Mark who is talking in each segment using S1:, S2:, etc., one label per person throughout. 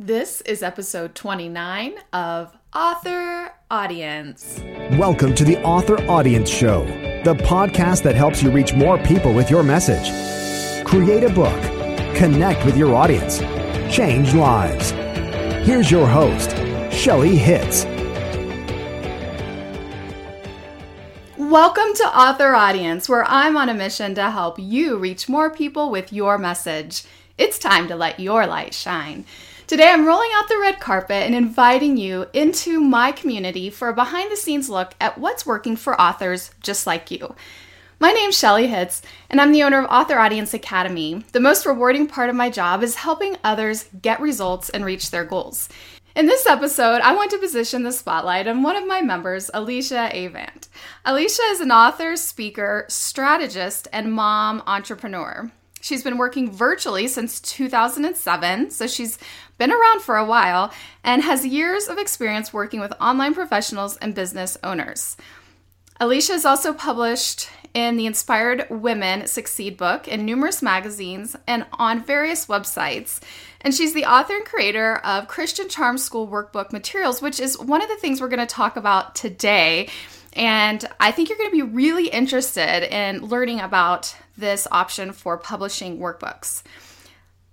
S1: This is episode 29 of Author Audience.
S2: Welcome to the Author Audience Show, the podcast that helps you reach more people with your message. Create a book, connect with your audience, change lives. Here's your host, Shelly Hitz.
S1: Welcome to Author Audience, where I'm on a mission to help you reach more people with your message. It's time to let your light shine. Today, I'm rolling out the red carpet and inviting you into my community for a behind the scenes look at what's working for authors just like you. My name's Shelly Hitz, and I'm the owner of Author Audience Academy. The most rewarding part of my job is helping others get results and reach their goals. In this episode, I want to position the spotlight on one of my members, Alyssa Avant. Alyssa is an author, speaker, strategist, and mom entrepreneur. She's been working virtually since 2007, so she's been around for a while and has years of experience working with online professionals and business owners. Alyssa is also published in the Inspired Women Succeed book in numerous magazines and on various websites. And she's the author and creator of Christian Charm School workbook materials, which is one of the things we're going to talk about today. And I think you're going to be really interested in learning about this option for publishing workbooks.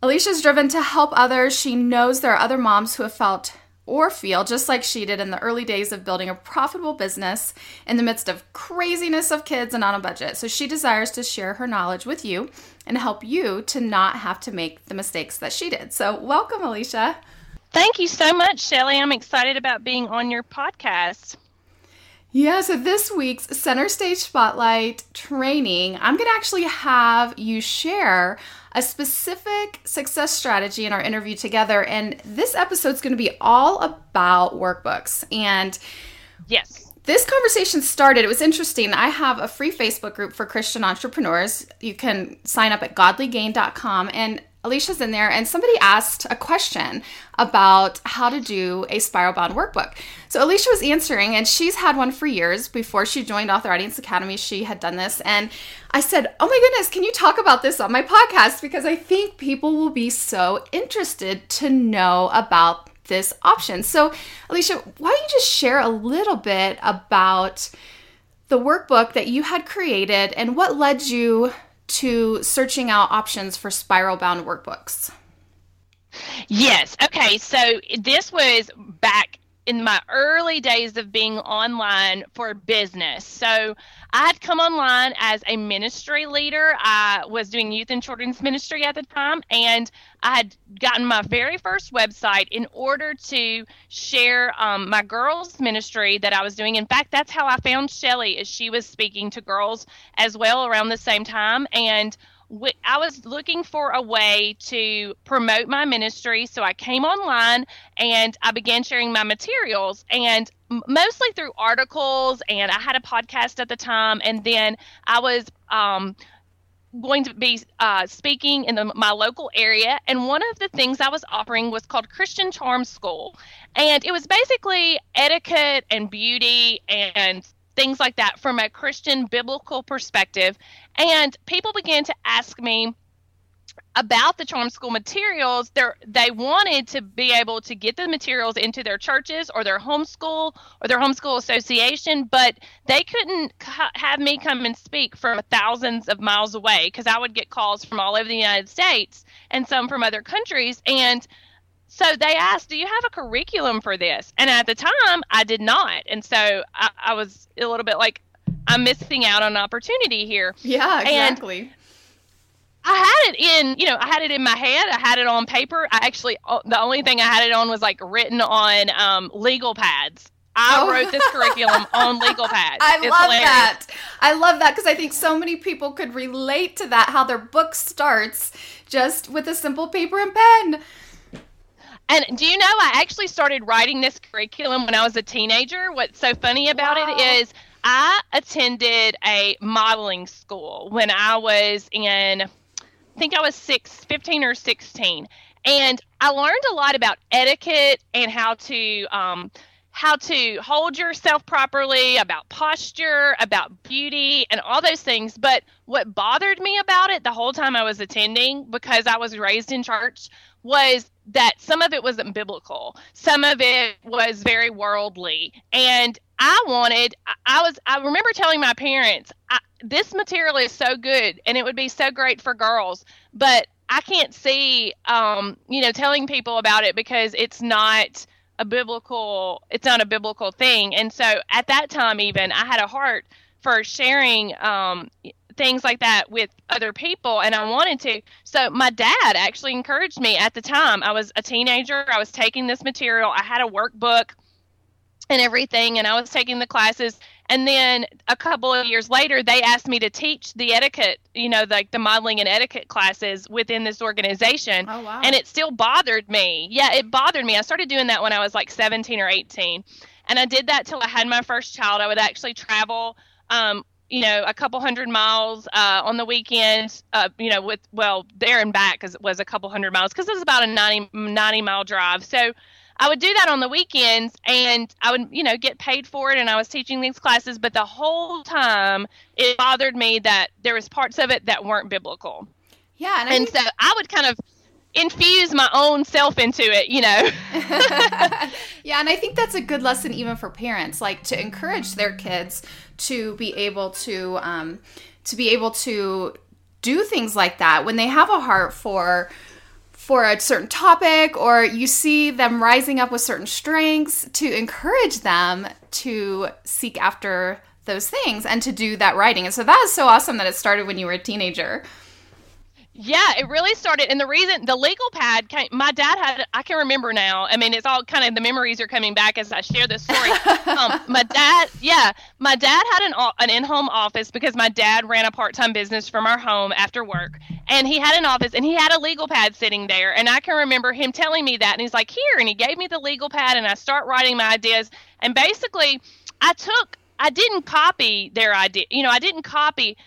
S1: Alyssa's driven to help others. She knows there are other moms who have felt or feel just like she did in the early days of building a profitable business in the midst of craziness of kids and on a budget. So she desires to share her knowledge with you and help you to not have to make the mistakes that she did. So, welcome, Alyssa.
S3: Thank you so much, Shelly. I'm excited about being on your podcast.
S1: Yeah, so this week's Center Stage Spotlight training, I'm going to actually have you share a specific success strategy in our interview together. And this episode's going to be all about workbooks. And
S3: yes,
S1: this conversation started. It was interesting. I have a free Facebook group for Christian entrepreneurs. You can sign up at godlygain.com. And Alyssa's in there, and somebody asked a question about how to do a spiral bound workbook. So Alyssa was answering, and she's had one for years. Before she joined Author Audience Academy, she had done this. And I said, Oh my goodness, can you talk about this on my podcast? Because I think people will be so interested to know about this option. So, Alyssa, why don't you just share a little bit about the workbook that you had created and what led you to searching out options for spiral bound workbooks?
S3: Yes. Okay. So this was back in my early days of being online for business. So I had come online as a ministry leader. I was doing youth and children's ministry at the time, and I had gotten my very first website in order to share um, my girls' ministry that I was doing. In fact, that's how I found Shelly, as she was speaking to girls as well around the same time, and I was looking for a way to promote my ministry. So I came online and I began sharing my materials and mostly through articles. And I had a podcast at the time. And then I was, um, going to be uh, speaking in the, my local area, and one of the things I was offering was called Christian Charm School, and it was basically etiquette and beauty and things like that from a Christian biblical perspective. And people began to ask me about the charm school materials they they wanted to be able to get the materials into their churches or their homeschool or their homeschool association but they couldn't have me come and speak from thousands of miles away because i would get calls from all over the united states and some from other countries and so they asked, Do you have a curriculum for this? And at the time, I did not. And so I, I was a little bit like, I'm missing out on an opportunity here.
S1: Yeah, exactly.
S3: And I had it in, you know, I had it in my head. I had it on paper. I actually, the only thing I had it on was like written on um, legal pads. I oh. wrote this curriculum on legal pads.
S1: I it's love hilarious. that. I love that because I think so many people could relate to that. How their book starts just with a simple paper and pen.
S3: And do you know, I actually started writing this curriculum when I was a teenager. What's so funny about wow. it is I attended a modeling school when I was in, I think I was six, 15 or 16. And I learned a lot about etiquette and how to, um, how to hold yourself properly, about posture, about beauty, and all those things. But what bothered me about it the whole time I was attending, because I was raised in church, was that some of it wasn't biblical. Some of it was very worldly. And i wanted i was i remember telling my parents this material is so good and it would be so great for girls but i can't see um, you know telling people about it because it's not a biblical it's not a biblical thing. And so at that time even i had a heart for sharing um, things like that with other people and I wanted to. So my dad actually encouraged me at the time. I was a teenager. I was taking this material. I had a workbook and everything and I was taking the classes and then a couple of years later they asked me to teach the etiquette, you know, like the modeling and etiquette classes within this organization.
S1: Oh wow.
S3: And it still bothered me. Yeah, it bothered me. I started doing that when I was like 17 or 18. And I did that till I had my first child. I would actually travel um, you know, a couple hundred miles uh, on the weekends, uh, you know, with, well, there and back because it was a couple hundred miles because it was about a 90, 90 mile drive. So I would do that on the weekends and I would, you know, get paid for it and I was teaching these classes. But the whole time it bothered me that there was parts of it that weren't biblical.
S1: Yeah. And,
S3: and so I would kind of infuse my own self into it, you know.
S1: yeah, and I think that's a good lesson even for parents, like to encourage their kids to be able to um, to be able to do things like that when they have a heart for for a certain topic or you see them rising up with certain strengths to encourage them to seek after those things and to do that writing. And so that is so awesome that it started when you were a teenager.
S3: Yeah, it really started. And the reason the legal pad came, my dad had, I can remember now. I mean, it's all kind of the memories are coming back as I share this story. um, my dad, yeah, my dad had an, an in home office because my dad ran a part time business from our home after work. And he had an office and he had a legal pad sitting there. And I can remember him telling me that. And he's like, here. And he gave me the legal pad and I start writing my ideas. And basically, I took, I didn't copy their idea. You know, I didn't copy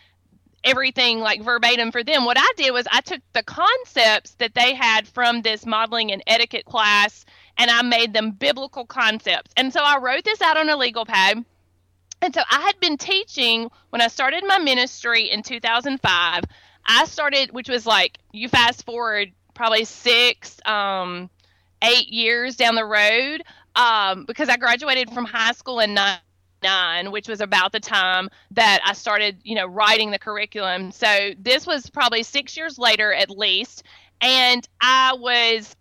S3: everything like verbatim for them. What I did was I took the concepts that they had from this modeling and etiquette class and I made them biblical concepts. And so I wrote this out on a legal pad. And so I had been teaching when I started my ministry in 2005. I started, which was like, you fast forward probably six, um, eight years down the road, um, because I graduated from high school in nine nine, which was about the time that I started, you know, writing the curriculum. So this was probably six years later at least. And I was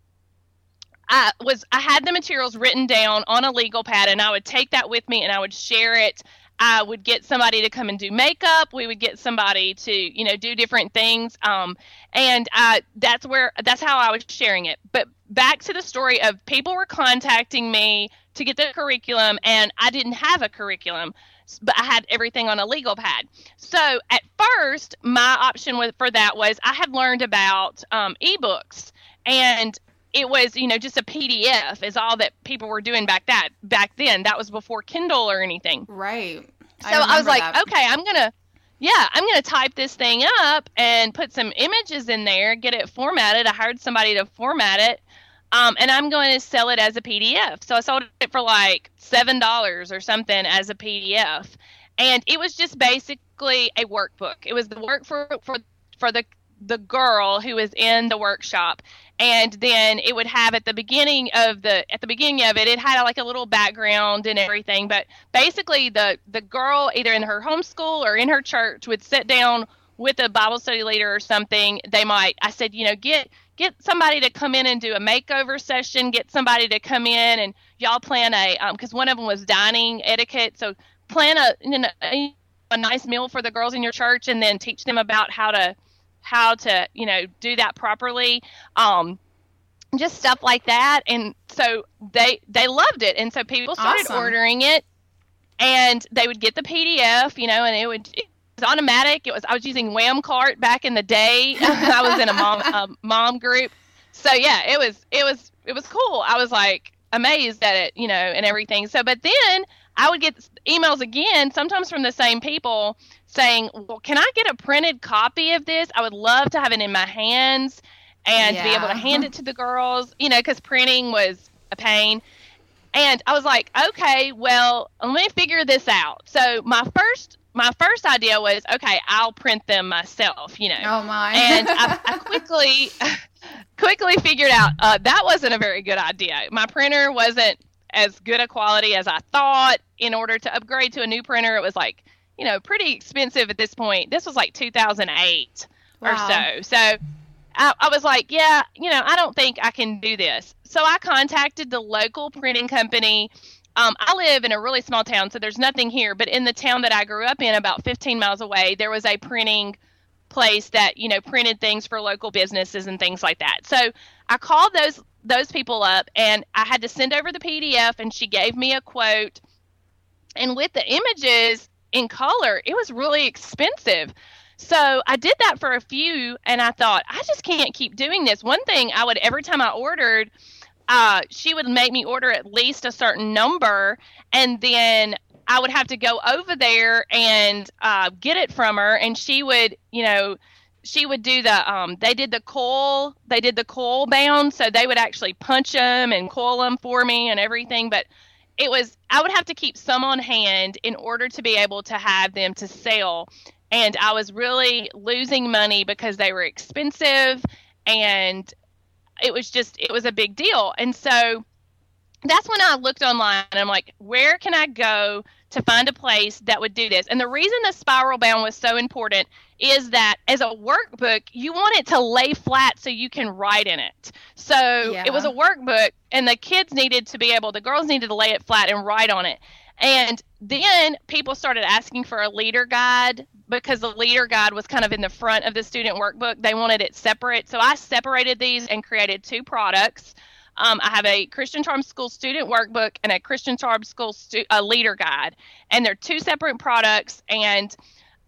S3: I was I had the materials written down on a legal pad and I would take that with me and I would share it. I would get somebody to come and do makeup. We would get somebody to, you know, do different things. Um, and I, that's where that's how I was sharing it. But back to the story of people were contacting me to get the curriculum, and I didn't have a curriculum, but I had everything on a legal pad. So at first, my option was, for that was I had learned about um, ebooks, and it was you know just a PDF is all that people were doing back that back then. That was before Kindle or anything.
S1: Right.
S3: So I, I was like, that. okay, I'm gonna yeah, I'm going to type this thing up and put some images in there, get it formatted. I hired somebody to format it, um, and I'm going to sell it as a PDF. So I sold it for like seven dollars or something as a PDF, and it was just basically a workbook. It was the work for for for the the girl who was in the workshop and then it would have at the beginning of the at the beginning of it it had like a little background and everything but basically the the girl either in her homeschool or in her church would sit down with a bible study leader or something they might i said you know get get somebody to come in and do a makeover session get somebody to come in and y'all plan a because um, one of them was dining etiquette. So plan a, you know, a a nice meal for the girls in your church and then teach them about how to how to you know do that properly. Um just stuff like that. And so they they loved it. And so people started
S1: Awesome.
S3: ordering it and they would get the pdf you know and it would was automatic it was i was using wham cart back in the day i was in a mom a mom group so yeah it was it was it was cool i was like amazed at it you know and everything so but then i would get emails again sometimes from the same people saying, "Well, can I get a printed copy of this? I would love to have it in my hands and be able to hand it to the girls, you know, because printing was a pain." And I was like, "Okay, well, let me figure this out." So my first my first idea was okay, I'll print them myself, you know.
S1: Oh my!
S3: and I, I quickly quickly figured out uh, that wasn't a very good idea. My printer wasn't as good a quality as I thought. In order to upgrade to a new printer, it was like you know pretty expensive at this point. This was like 2008 wow. or so. So I, I was like, yeah, you know, I don't think I can do this. So I contacted the local printing company um, I live in a really small town, so there's nothing here. But in the town that I grew up in, about 15 miles away, there was a printing place that you know printed things for local businesses and things like that. So I called those those people up, and I had to send over the PDF, and she gave me a quote. And with the images in color, it was really expensive. So I did that for a few, and I thought I just can't keep doing this. One thing I would every time I ordered uh, she would make me order at least a certain number, and then I would have to go over there and uh, get it from her, and she would, you know, she would do the um, they did the coil they did the coil bound so they would actually punch them and coil them for me and everything but it was i would have to keep some on hand in order to be able to have them to sell and i was really losing money because they were expensive and it was just it was a big deal. And so that's when i looked online and i'm like where can i go to find a place that would do this? And the reason the spiral bound was so important is that as a workbook you want it to lay flat so you can write in it. So yeah. it was a workbook and the kids needed to be able the girls needed to lay it flat and write on it. And then people started asking for a leader guide because the leader guide was kind of in the front of the student workbook. They wanted it separate. So I separated these and created two products. Um, I have a Christian Charm School student workbook and a Christian Charm School stu- leader guide, and they're two separate products. And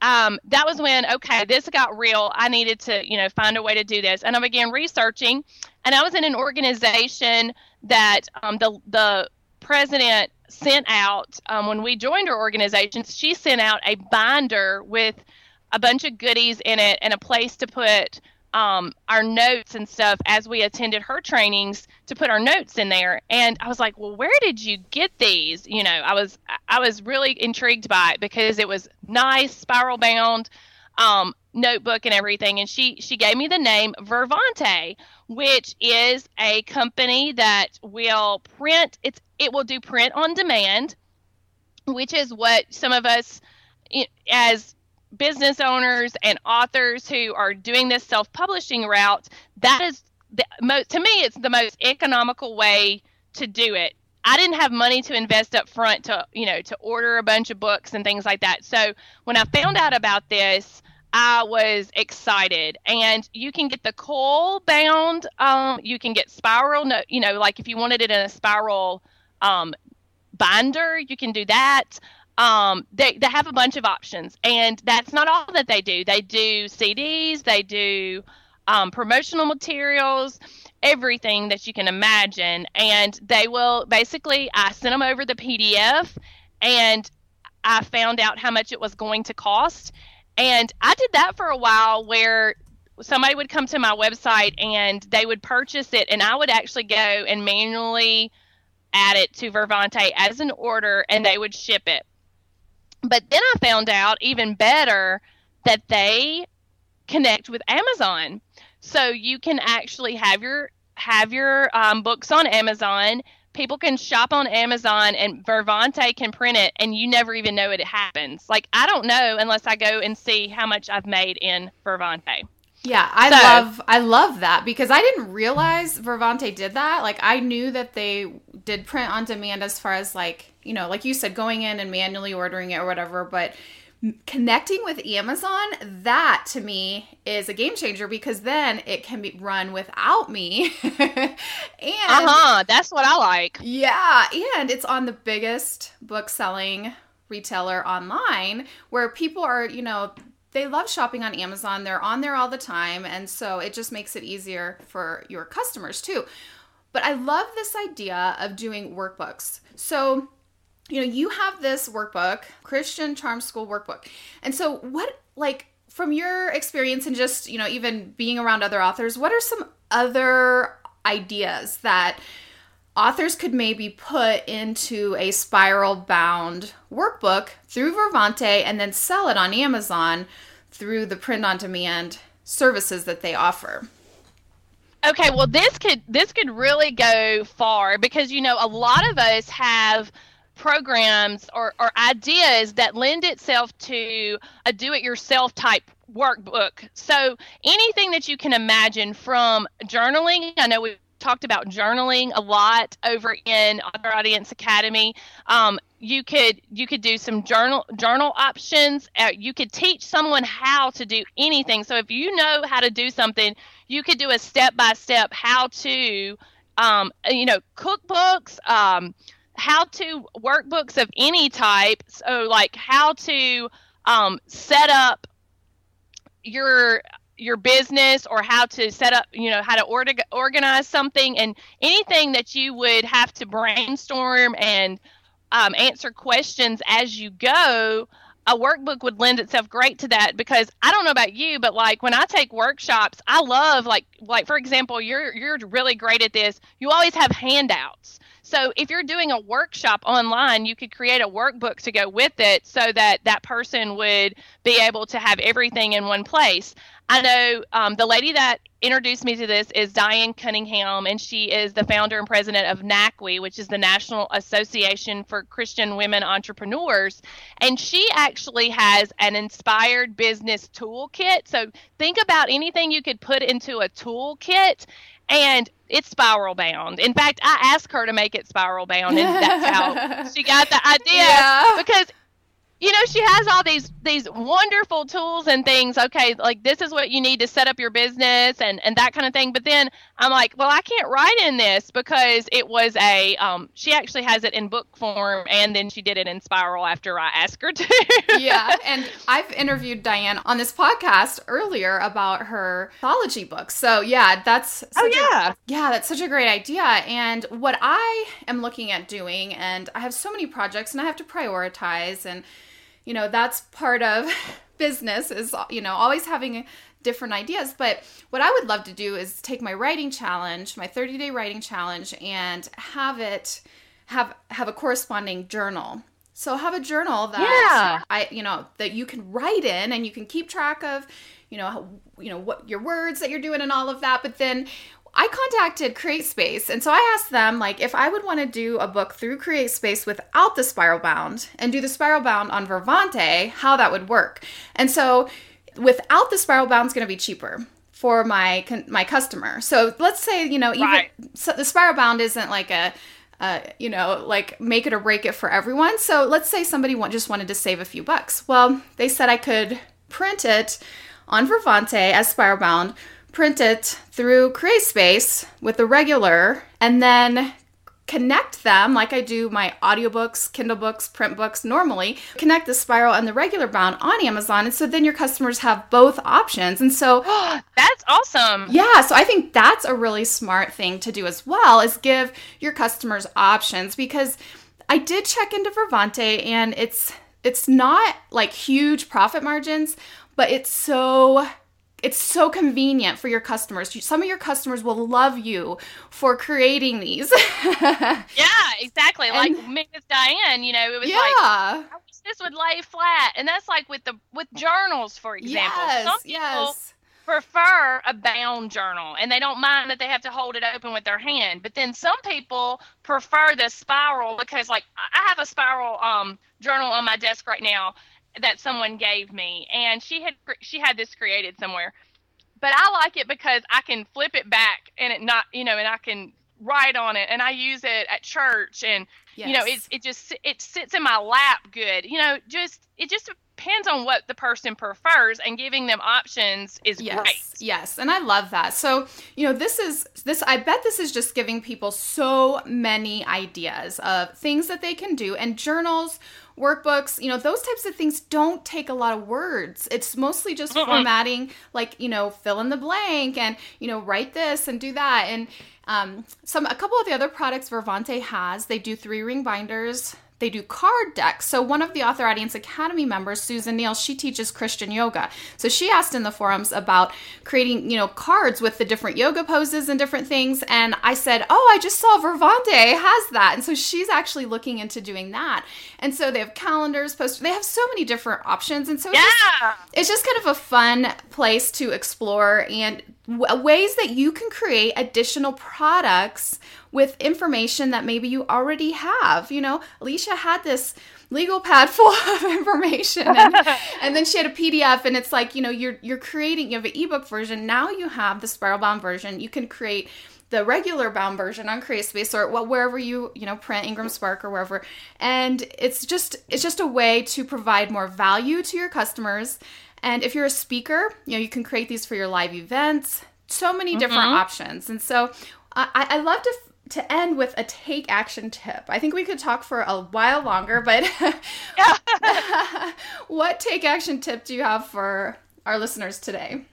S3: um, that was when okay, this got real. I needed to you know find a way to do this, and I began researching. And I was in an organization that um, the the president sent out um, when we joined her organization. She sent out a binder with a bunch of goodies in it and a place to put um, our notes and stuff as we attended her trainings to put our notes in there. And I was like, well, where did you get these? You know, I was I was really intrigued by it because it was nice, spiral bound. Um, notebook and everything and she she gave me the name Vervante which is a company that will print it's it will do print on demand which is what some of us as business owners and authors who are doing this self-publishing route that is the most to me it's the most economical way to do it I didn't have money to invest up front to you know to order a bunch of books and things like that. So when I found out about this, I was excited. And you can get the coil bound. Um, you can get spiral. You know, like if you wanted it in a spiral um, binder, you can do that. Um, they they have a bunch of options, and that's not all that they do. They do CDs. They do um, promotional materials. Everything that you can imagine, and they will basically. I sent them over the PDF, and I found out how much it was going to cost and I did that for a while where somebody would come to my website and they would purchase it, and I would actually go and manually add it to Vervante as an order, and they would ship it. But then I found out even better that they connect with Amazon, so you can actually have your have your um, books on Amazon people can shop on Amazon and Vervante can print it and you never even know it happens. Like I don't know unless I go and see how much I've made in Vervante.
S1: Yeah, I so, love I love that because I didn't realize Vervante did that. Like I knew that they did print on demand as far as like, you know, like you said going in and manually ordering it or whatever, but connecting with Amazon, that to me is a game changer because then it can be run without me. and
S3: uh-huh, that's what I like.
S1: Yeah, and it's on the biggest book selling retailer online where people are, you know, they love shopping on Amazon. They're on there all the time, and so it just makes it easier for your customers too. But I love this idea of doing workbooks. So you know, you have this workbook, Christian Charm School workbook. And so, what, like, from your experience and just, you know, even being around other authors, what are some other ideas that authors could maybe put into a spiral bound workbook through Vervante and then sell it on Amazon through the print on demand services that they offer.
S3: Okay, well this could this could really go far because you know a lot of us have programs or, or ideas that lend itself to a do-it-yourself type workbook. So anything that you can imagine from journaling, I know we talked about journaling a lot over in Author Audience Academy. Um, you could you could do some journal journal options. Uh, you could teach someone how to do anything. So if you know how to do something, you could do a step by step how to, um, you know, cookbooks. Um, how to workbooks of any type. So, like how to um, set up your your business or how to set up, you know, how to or- organize something and anything that you would have to brainstorm and um, answer questions as you go. A workbook would lend itself great to that because I don't know about you, but like when I take workshops, I love like like for example, you're you're really great at this. You always have handouts. So if you're doing a workshop online, you could create a workbook to go with it so that that person would be able to have everything in one place. I know um, the lady that introduced me to this is Diane Cunningham, and she is the founder and president of NACWE, which is the National Association for Christian Women Entrepreneurs. And she actually has an inspired business toolkit. So think about anything you could put into a toolkit, and it's spiral bound. In fact, I asked her to make it spiral bound, and that's how she got the idea. Yeah. Because you know she has all these these wonderful tools and things. Okay like this is what you need to set up your business and and that kind of thing. But then i'm like well i can't write in this because it was a um she actually has it in book form and then she did it in spiral after i asked her to.
S1: Yeah and i've interviewed diane on this podcast earlier about her anthology books so yeah that's
S3: oh yeah
S1: a, yeah that's such a great idea. And what i am looking at doing and i have so many projects and i have to prioritize and you know that's part of business is you know always having different ideas. But what i would love to do is take my writing challenge my 30 day writing challenge and have it have have a corresponding journal. So have a journal that yeah. i you know that you can write in and you can keep track of you know how, you know what your words that you're doing and all of that. But then I contacted CreateSpace, and so I asked them like if I would want to do a book through CreateSpace without the spiral bound and do the spiral bound on Vervante, how that would work. And so, without the spiral bound, is going to be cheaper for my my customer. So let's say you know even right. so the spiral bound isn't like a uh, you know, like make it or break it for everyone. So let's say somebody want, just wanted to save a few bucks. Well, they said I could print it on Vervante as spiral bound print it through CreateSpace with the regular, and then connect them like I do my audiobooks, Kindle books, print books normally, connect the spiral and the regular bound on Amazon. And so then your customers have both options. And so
S3: that's awesome.
S1: Yeah. So I think that's a really smart thing to do as well is give your customers options because I did check into Vervante and it's it's not like huge profit margins, but it's so it's so convenient for your customers. Some of your customers will love you for creating these.
S3: yeah, exactly. And, like Miss Diane, you know, it was yeah. like this would lay flat, and that's like with the with journals, for example.
S1: Yes, Some people yes.
S3: prefer a bound journal, and they don't mind that they have to hold it open with their hand. But then some people prefer the spiral because, like, I have a spiral um, journal on my desk right now that someone gave me, and she had she had this created somewhere. But I like it because I can flip it back and it not you know, and I can write on it, and I use it at church, and yes. you know, it's it just it sits in my lap good. You know, just it just depends on what the person prefers and giving them options is
S1: yes,
S3: great.
S1: Yes, and I love that. So, you know, this is this I bet this is just giving people so many ideas of things that they can do and journals workbooks, you know, those types of things don't take a lot of words. It's mostly just uh-uh. formatting, like, you know, fill in the blank and, you know, write this and do that. And um, some, a couple of the other products Vervante has, they do three ring binders they do card decks. So one of the Author Audience Academy members, Susan Neal, she teaches Christian yoga. So she asked in the forums about creating, you know, cards with the different yoga poses and different things. And I said, Oh, I just saw Vervante has that. And so she's actually looking into doing that. And so they have calendars, posters, they have so many different options. And so it's,
S3: Yeah.
S1: just, it's just kind of a fun place to explore and w- ways that you can create additional products with information that maybe you already have. You know, Alyssa had this legal pad full of information and, and then she had a pdf and it's like you know you're you're creating you have an ebook version now you have the spiral bound version you can create the regular bound version on CreateSpace or well, wherever you you know print Ingram Spark or wherever, and it's just it's just a way to provide more value to your customers. And if you're a speaker, you know you can create these for your live events. So many different options, and so I, I love to to end with a take action tip. I think we could talk for a while longer, but what take action tip do you have for our listeners today?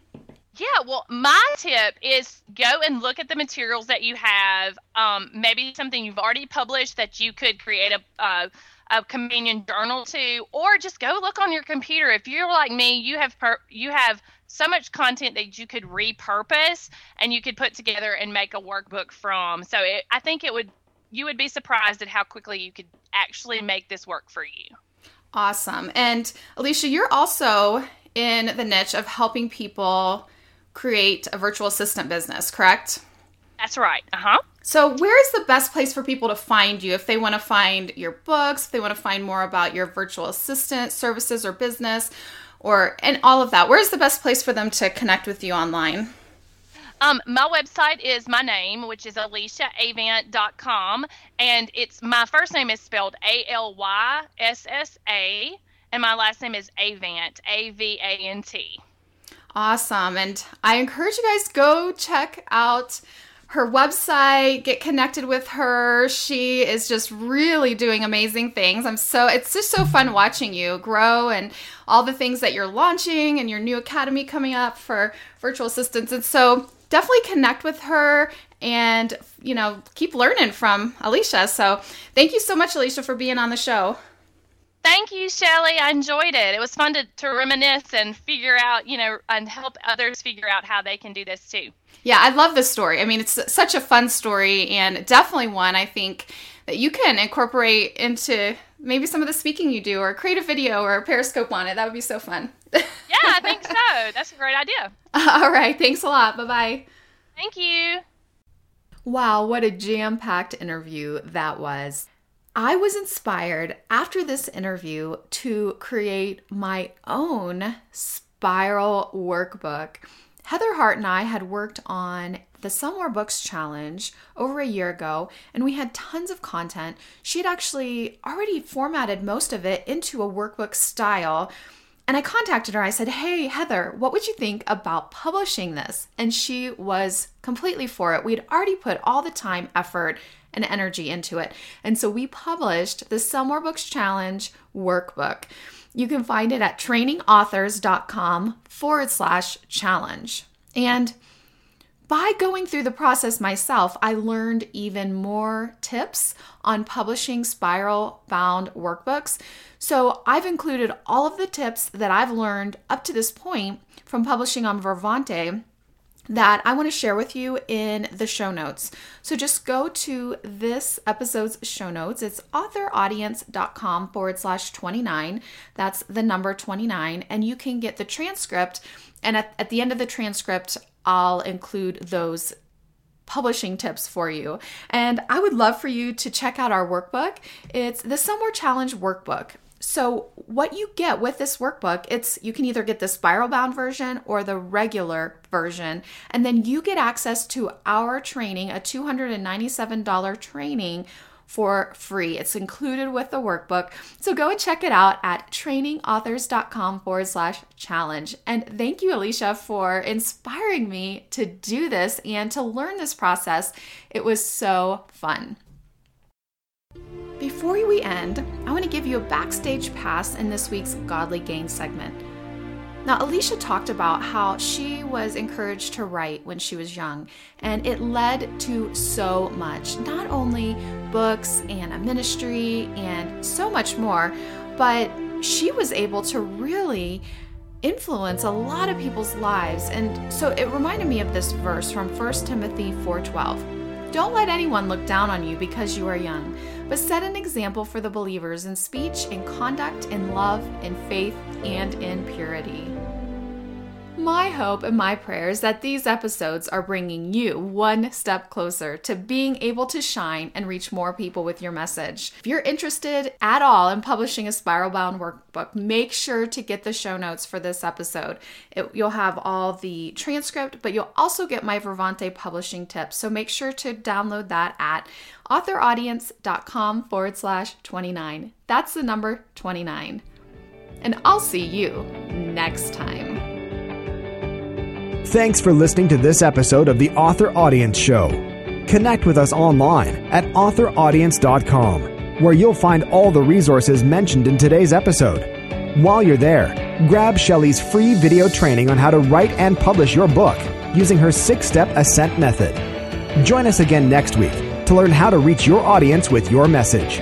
S3: Yeah, well, my tip is go and look at the materials that you have. Um, maybe something you've already published that you could create a, uh, a companion journal to, or just go look on your computer. If you're like me, you have per- you have so much content that you could repurpose and you could put together and make a workbook from. So it, I think it would you would be surprised at how quickly you could actually make this work for you.
S1: Awesome. And Alyssa, you're also in the niche of helping people create a virtual assistant business, correct?
S3: That's right. Uh huh.
S1: So, where is the best place for people to find you if they want to find your books, if they want to find more about your virtual assistant services or business, or and all of that? Where's the best place for them to connect with you online?
S3: Um, my website is my name, which is alyssaavant.com, and it's my first name is spelled A L Y S S A, and my last name is Avant, A V A N T.
S1: Awesome. And I encourage you guys go check out her website, get connected with her. She is just really doing amazing things. I'm so it's just so fun watching you grow and all the things that you're launching and your new academy coming up for virtual assistants. And so definitely connect with her and you know, keep learning from Alyssa. So thank you so much, Alyssa, for being on the show.
S3: Thank you, Shelly. I enjoyed it. It was fun to, to reminisce and figure out, you know, and help others figure out how they can do this too.
S1: Yeah, I love this story. I mean, it's such a fun story and definitely one I think that you can incorporate into maybe some of the speaking you do or create a video or a periscope on it. That would be so fun.
S3: Yeah, I think so. That's a great idea.
S1: All right. Thanks a lot. Bye bye.
S3: Thank you.
S1: Wow, what a jam packed interview that was. I was inspired after this interview to create my own spiral workbook. Heather Hart and I had worked on the More Books Challenge over a year ago, and we had tons of content. She had actually already formatted most of it into a workbook style. And I contacted her. I said, Hey, Heather, what would you think about publishing this? And she was completely for it. We'd already put all the time, effort, and energy into it. And so we published the More Books Challenge workbook. You can find it at trainingauthors.com forward slash challenge. And by going through the process myself, I learned even more tips on publishing spiral bound workbooks. So I've included all of the tips that I've learned up to this point from publishing on Vervante that I want to share with you in the show notes. So just go to this episode's show notes. It's authoraudience.com forward slash 29. That's the number 29. And you can get the transcript. And at, at the end of the transcript, I'll include those publishing tips for you. And I would love for you to check out our workbook. It's the More Challenge workbook. So, what you get with this workbook, it's you can either get the spiral bound version or the regular version, and then you get access to our training, a $297 training for free. It's included with the workbook. So go and check it out at trainingauthors.com forward slash challenge. And thank you, Alyssa, for inspiring me to do this and to learn this process. It was so fun. Before we end, I want to give you a backstage pass in this week's Godly Gain segment. Now, Alyssa talked about how she was encouraged to write when she was young, and it led to so much, not only books and a ministry and so much more. But she was able to really influence a lot of people's lives. And so it reminded me of this verse from 1 Timothy 4:12. Don't let anyone look down on you because you are young, but set an example for the believers in speech, in conduct, in love, in faith, and in purity. My hope and my prayer is that these episodes are bringing you one step closer to being able to shine and reach more people with your message. If you're interested at all in publishing a spiral bound workbook, make sure to get the show notes for this episode. It, you'll have all the transcript, but you'll also get my Vervante publishing tips. So make sure to download that at authoraudience.com forward slash 29. That's the number 29. And I'll see you next time.
S2: Thanks for listening to this episode of the Author Audience Show. Connect with us online at authoraudience.com, where you'll find all the resources mentioned in today's episode. While you're there, grab Shelly's free video training on how to write and publish your book using her six step ascent method. Join us again next week to learn how to reach your audience with your message.